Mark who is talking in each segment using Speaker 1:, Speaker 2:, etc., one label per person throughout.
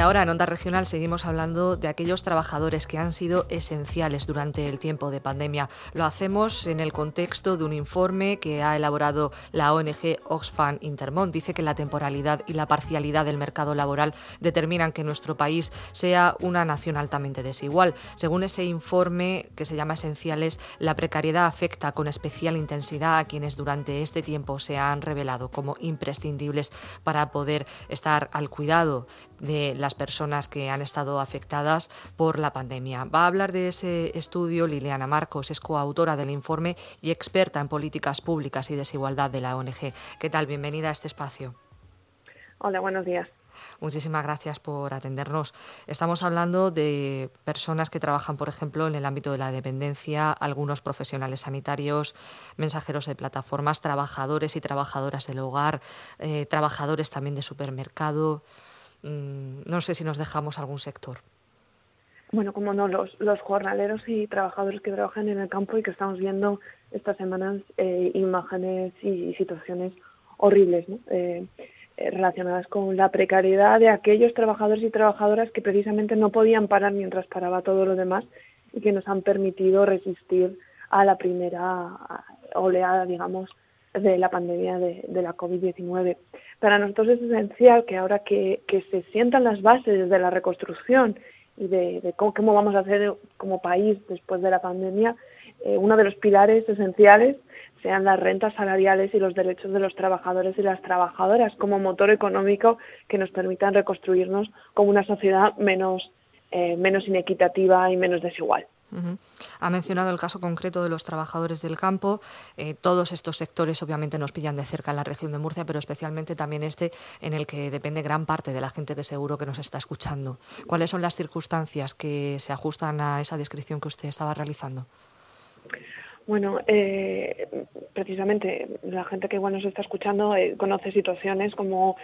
Speaker 1: Ahora en Onda Regional seguimos hablando de aquellos trabajadores que han sido esenciales durante el tiempo de pandemia. Lo hacemos en el contexto de un informe que ha elaborado la ONG Oxfam Intermont. Dice que la temporalidad y la parcialidad del mercado laboral determinan que nuestro país sea una nación altamente desigual. Según ese informe que se llama Esenciales, la precariedad afecta con especial intensidad a quienes durante este tiempo se han revelado como imprescindibles para poder estar al cuidado de las personas que han estado afectadas por la pandemia. Va a hablar de ese estudio Liliana Marcos, es coautora del informe y experta en políticas públicas y desigualdad de la ONG. ¿Qué tal? Bienvenida a este espacio.
Speaker 2: Hola, buenos días.
Speaker 1: Muchísimas gracias por atendernos. Estamos hablando de personas que trabajan, por ejemplo, en el ámbito de la dependencia, algunos profesionales sanitarios, mensajeros de plataformas, trabajadores y trabajadoras del hogar, eh, trabajadores también de supermercado. Mm, no sé si nos dejamos algún sector.
Speaker 2: Bueno, como no, los, los jornaleros y trabajadores que trabajan en el campo y que estamos viendo estas semanas eh, imágenes y situaciones horribles eh, eh, relacionadas con la precariedad de aquellos trabajadores y trabajadoras que precisamente no podían parar mientras paraba todo lo demás y que nos han permitido resistir a la primera oleada, digamos, de la pandemia de, la COVID-19. Para nosotros es esencial que ahora que, se sientan las bases de la reconstrucción y de, cómo, vamos a hacer como país después de la pandemia, eh, uno de los pilares esenciales sean las rentas salariales y los derechos de los trabajadores y las trabajadoras como motor económico que nos permitan reconstruirnos como una sociedad menos, eh, menos inequitativa y menos desigual.
Speaker 1: Ha mencionado el caso concreto de los trabajadores del campo. Eh, todos estos sectores obviamente nos pillan de cerca en la región de Murcia, pero especialmente también este en el que depende gran parte de la gente que seguro que nos está escuchando. ¿Cuáles son las circunstancias que se ajustan a esa descripción que usted estaba realizando?
Speaker 2: Bueno, eh, precisamente la gente que igual nos está escuchando eh, conoce situaciones como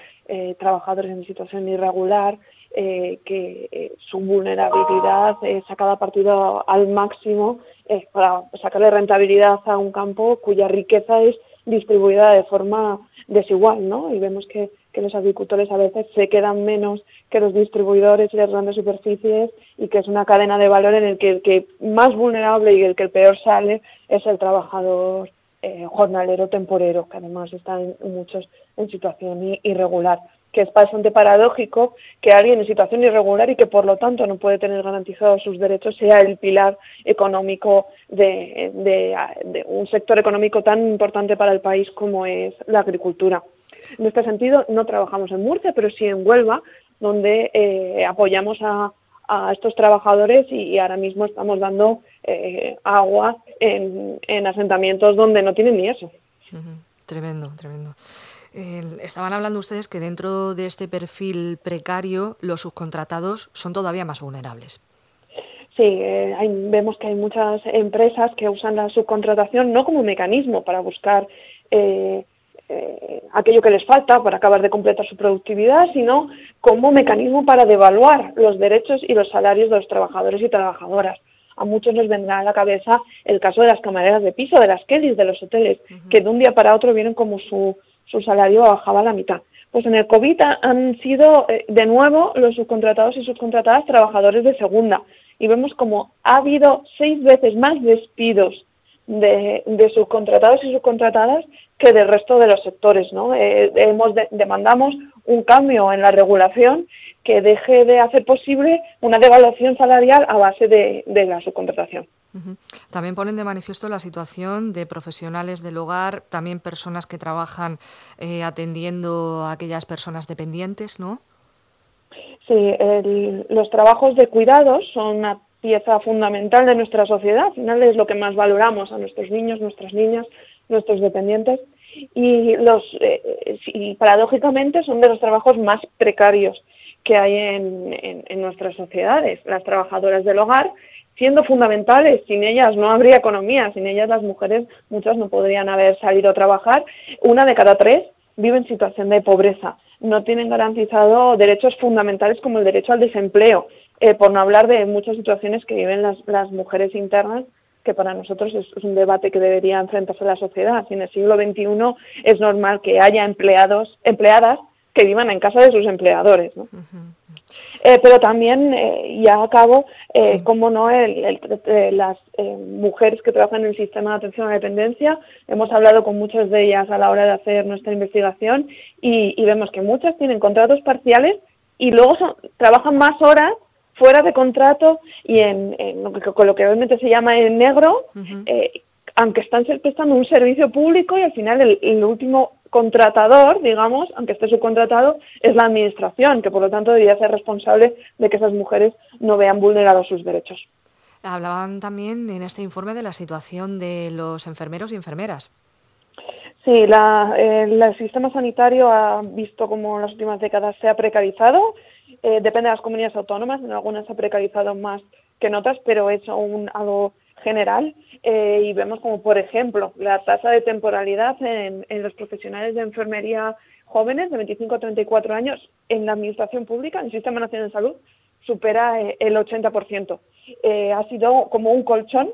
Speaker 2: trabajadores en situación irregular, eh, que eh, su vulnerabilidad es sacada partido al máximo eh, para sacarle rentabilidad a un campo cuya riqueza es distribuida de forma desigual, ¿no? Y vemos que, los agricultores a veces se quedan menos que los distribuidores y las grandes superficies y que es una cadena de valor en el que el que más vulnerable y el que el peor sale es el trabajador jornalero temporero, que además está en muchos en situación irregular que es bastante paradójico que alguien en situación irregular y que por lo tanto no puede tener garantizados sus derechos sea el pilar económico de, un sector económico tan importante para el país como es la agricultura. En este sentido, no trabajamos en Murcia, pero sí en Huelva, donde eh, apoyamos a, estos trabajadores y, ahora mismo estamos dando eh, agua en, asentamientos donde no tienen ni eso.
Speaker 1: Tremendo, tremendo estaban hablando ustedes que dentro de este perfil precario los subcontratados son todavía más vulnerables.
Speaker 2: Sí, eh, vemos que hay muchas empresas que usan la subcontratación no como mecanismo para buscar eh, eh, aquello que les falta para acabar de completar su productividad, sino como mecanismo para devaluar los derechos y los salarios de los trabajadores y trabajadoras. A muchos nos vendrá a la cabeza el caso de las camareras de piso, de las Kellys, de los hoteles, que de un día para otro vienen como su su salario bajaba a la mitad. Pues en el COVID han sido eh, de nuevo los subcontratados y subcontratadas trabajadores de segunda y vemos como ha habido seis veces más despidos de, subcontratados y subcontratadas que del resto de los sectores. ¿no? Eh, hemos demandamos un cambio en la regulación que deje de hacer posible una devaluación salarial a base de la subcontratación.
Speaker 1: También ponen de manifiesto la situación de profesionales del hogar, también personas que trabajan eh, atendiendo a aquellas personas dependientes, ¿no?
Speaker 2: Sí, los trabajos de cuidados son una pieza fundamental de nuestra sociedad. Al final es lo que más valoramos a nuestros niños, nuestras niñas, nuestros dependientes. Y, los, eh, y paradójicamente son de los trabajos más precarios que hay en nuestras sociedades. Las trabajadoras del hogar siendo fundamentales. Sin ellas no habría economía, sin ellas las mujeres, muchas no podrían haber salido a trabajar. Una de cada tres vive en situación de pobreza. No tienen garantizado derechos fundamentales como el derecho al desempleo, eh, por no hablar de muchas situaciones que viven las, las mujeres internas que para nosotros es, un debate que debería enfrentarse la sociedad. en el siglo XXI es normal que haya empleados, empleadas que vivan en casa de sus empleadores. Eh, pero también, eh, ya acabo, eh, como no, el, las mujeres que trabajan en el sistema de atención a la dependencia, hemos hablado con muchas de ellas a la hora de hacer nuestra investigación y, vemos que muchas tienen contratos parciales y luego trabajan más horas fuera de contrato y en, con lo que obviamente se llama en negro, aunque están prestando un servicio público y al final el, último contratador, digamos, aunque esté subcontratado, es la administración, que por lo tanto debería ser responsable de que esas mujeres no vean vulnerados sus derechos.
Speaker 1: Hablaban también en este informe de la situación de los enfermeros y enfermeras.
Speaker 2: Sí, la, el sistema sanitario ha visto como en las últimas décadas se ha precarizado. Eh, depende de las comunidades autónomas, en algunas se ha precarizado más que en otras, pero es un, algo general eh, y vemos como, por ejemplo, la tasa de temporalidad en, los profesionales de enfermería jóvenes de 25 a 34 años en la administración pública, en el Sistema Nacional de Salud, supera eh, el 80%. Eh, ha sido como un colchón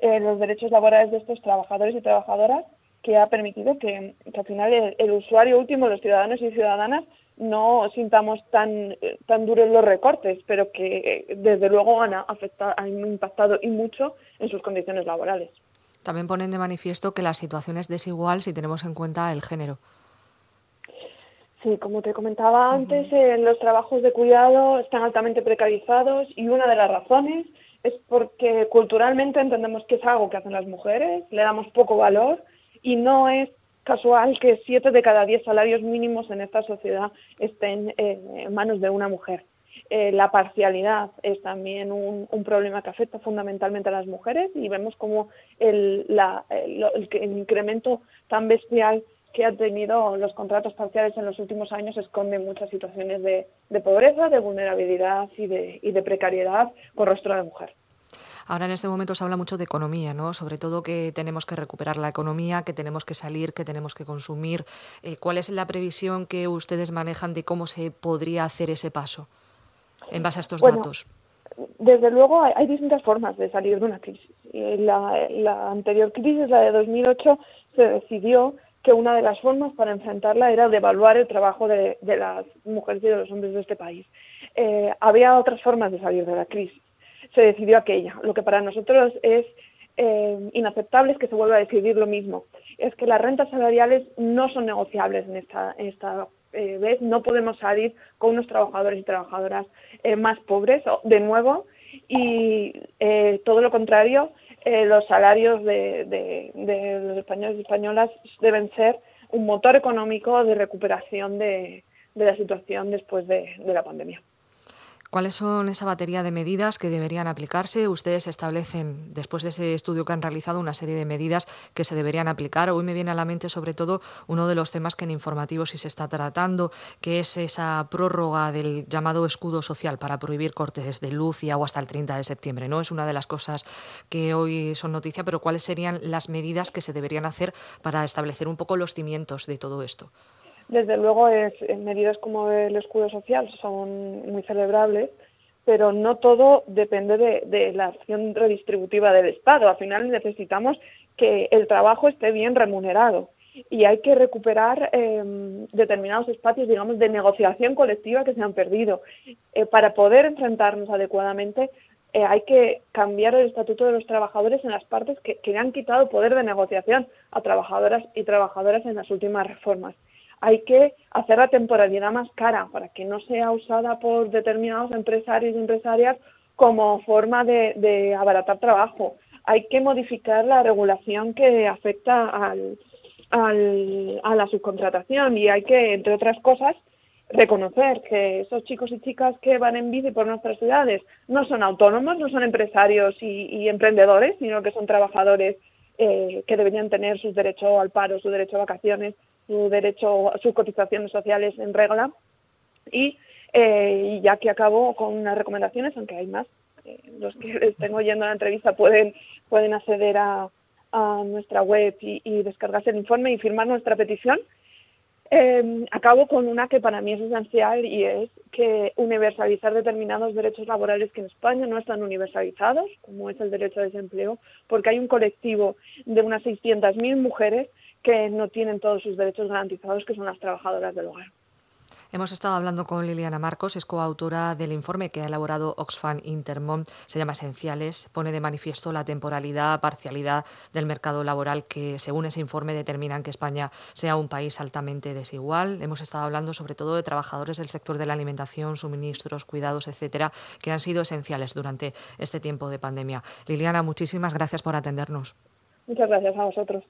Speaker 2: en los derechos laborales de estos trabajadores y trabajadoras que ha permitido que, al final el, usuario último, los ciudadanos y ciudadanas, no sintamos tan, tan duros los recortes, pero que desde luego han, afectado, han impactado y mucho en sus condiciones laborales.
Speaker 1: También ponen de manifiesto que la situación es desigual si tenemos en cuenta el género.
Speaker 2: Sí, como te comentaba antes, los trabajos de cuidado están altamente precarizados y una de las razones es porque culturalmente entendemos que es algo que hacen las mujeres, le damos poco valor y no es casual que siete de cada diez salarios mínimos en esta sociedad estén en manos de una mujer. Eh, la parcialidad es también un, problema que afecta fundamentalmente a las mujeres y vemos como el, incremento tan bestial que han tenido los contratos parciales en los últimos años esconde muchas situaciones de, pobreza, de vulnerabilidad y de, y de precariedad con rostro de mujer.
Speaker 1: Ahora en este momento se habla mucho de economía, ¿no? Sobre todo que tenemos que recuperar la economía, que tenemos que salir, que tenemos que consumir. Eh, ¿Cuál es la previsión que ustedes manejan de cómo se podría hacer ese paso en base a estos datos?
Speaker 2: Desde luego hay, distintas formas de salir de una crisis. La, la anterior crisis, la de 2008, se decidió que una de las formas para enfrentarla era devaluar el trabajo de, las mujeres y de los hombres de este país. Eh, había otras formas de salir de la crisis se decidió aquella. Lo que para nosotros es eh, inaceptable es que se vuelva a decidir lo mismo. Es que las rentas salariales no son negociables en esta, esta eh, vez. No podemos salir con unos trabajadores y trabajadoras eh, más pobres de nuevo y todo lo contrario, los salarios de, los españoles y españolas deben ser un motor económico de recuperación de, la situación después de la pandemia.
Speaker 1: ¿Cuáles son esa batería de medidas que deberían aplicarse? Ustedes establecen, después de ese estudio que han realizado, una serie de medidas que se deberían aplicar. Hoy me viene a la mente, sobre todo, uno de los temas que en informativos sí se está tratando, que es esa prórroga del llamado escudo social para prohibir cortes de luz y agua hasta el 30 de septiembre. No es una de las cosas que hoy son noticia, pero ¿cuáles serían las medidas que se deberían hacer para establecer un poco los cimientos de todo esto?
Speaker 2: Desde luego, es, medidas como el escudo social son muy celebrables, pero no todo depende de, la acción redistributiva del Estado. Al final necesitamos que el trabajo esté bien remunerado y hay que recuperar em, determinados espacios, digamos, de negociación colectiva que se han perdido. Eh, para poder enfrentarnos adecuadamente eh, hay que cambiar el estatuto de los trabajadores en las partes que, que han quitado poder de negociación a trabajadoras y trabajadoras en las últimas reformas hay que hacer la temporalidad más cara para que no sea usada por determinados empresarios y empresarias como forma de, abaratar trabajo. Hay que modificar la regulación que afecta al, a la subcontratación y hay que, entre otras cosas, reconocer que esos chicos y chicas que van en bici por nuestras ciudades no son autónomos, no son empresarios y, emprendedores, sino que son trabajadores eh, que deberían tener sus derechos al paro, su derecho a vacaciones su derecho, sus cotizaciones sociales en regla. Y, eh, ya que acabo con unas recomendaciones, aunque hay más, eh, los que estén oyendo la entrevista pueden, pueden acceder a, a nuestra web y, descargarse el informe y firmar nuestra petición. Eh, acabo con una que para mí es esencial y es que universalizar determinados derechos laborales que en España no están universalizados, como es el derecho a desempleo, porque hay un colectivo de unas 600.000 mujeres que no tienen todos sus derechos garantizados, que son las trabajadoras del hogar.
Speaker 1: Hemos estado hablando con Liliana Marcos, es coautora del informe que ha elaborado Oxfam Intermont, se llama Esenciales, pone de manifiesto la temporalidad, parcialidad del mercado laboral que, según ese informe, determinan que España sea un país altamente desigual. Hemos estado hablando sobre todo de trabajadores del sector de la alimentación, suministros, cuidados, etcétera, que han sido esenciales durante este tiempo de pandemia. Liliana, muchísimas gracias por atendernos.
Speaker 2: Muchas gracias a vosotros.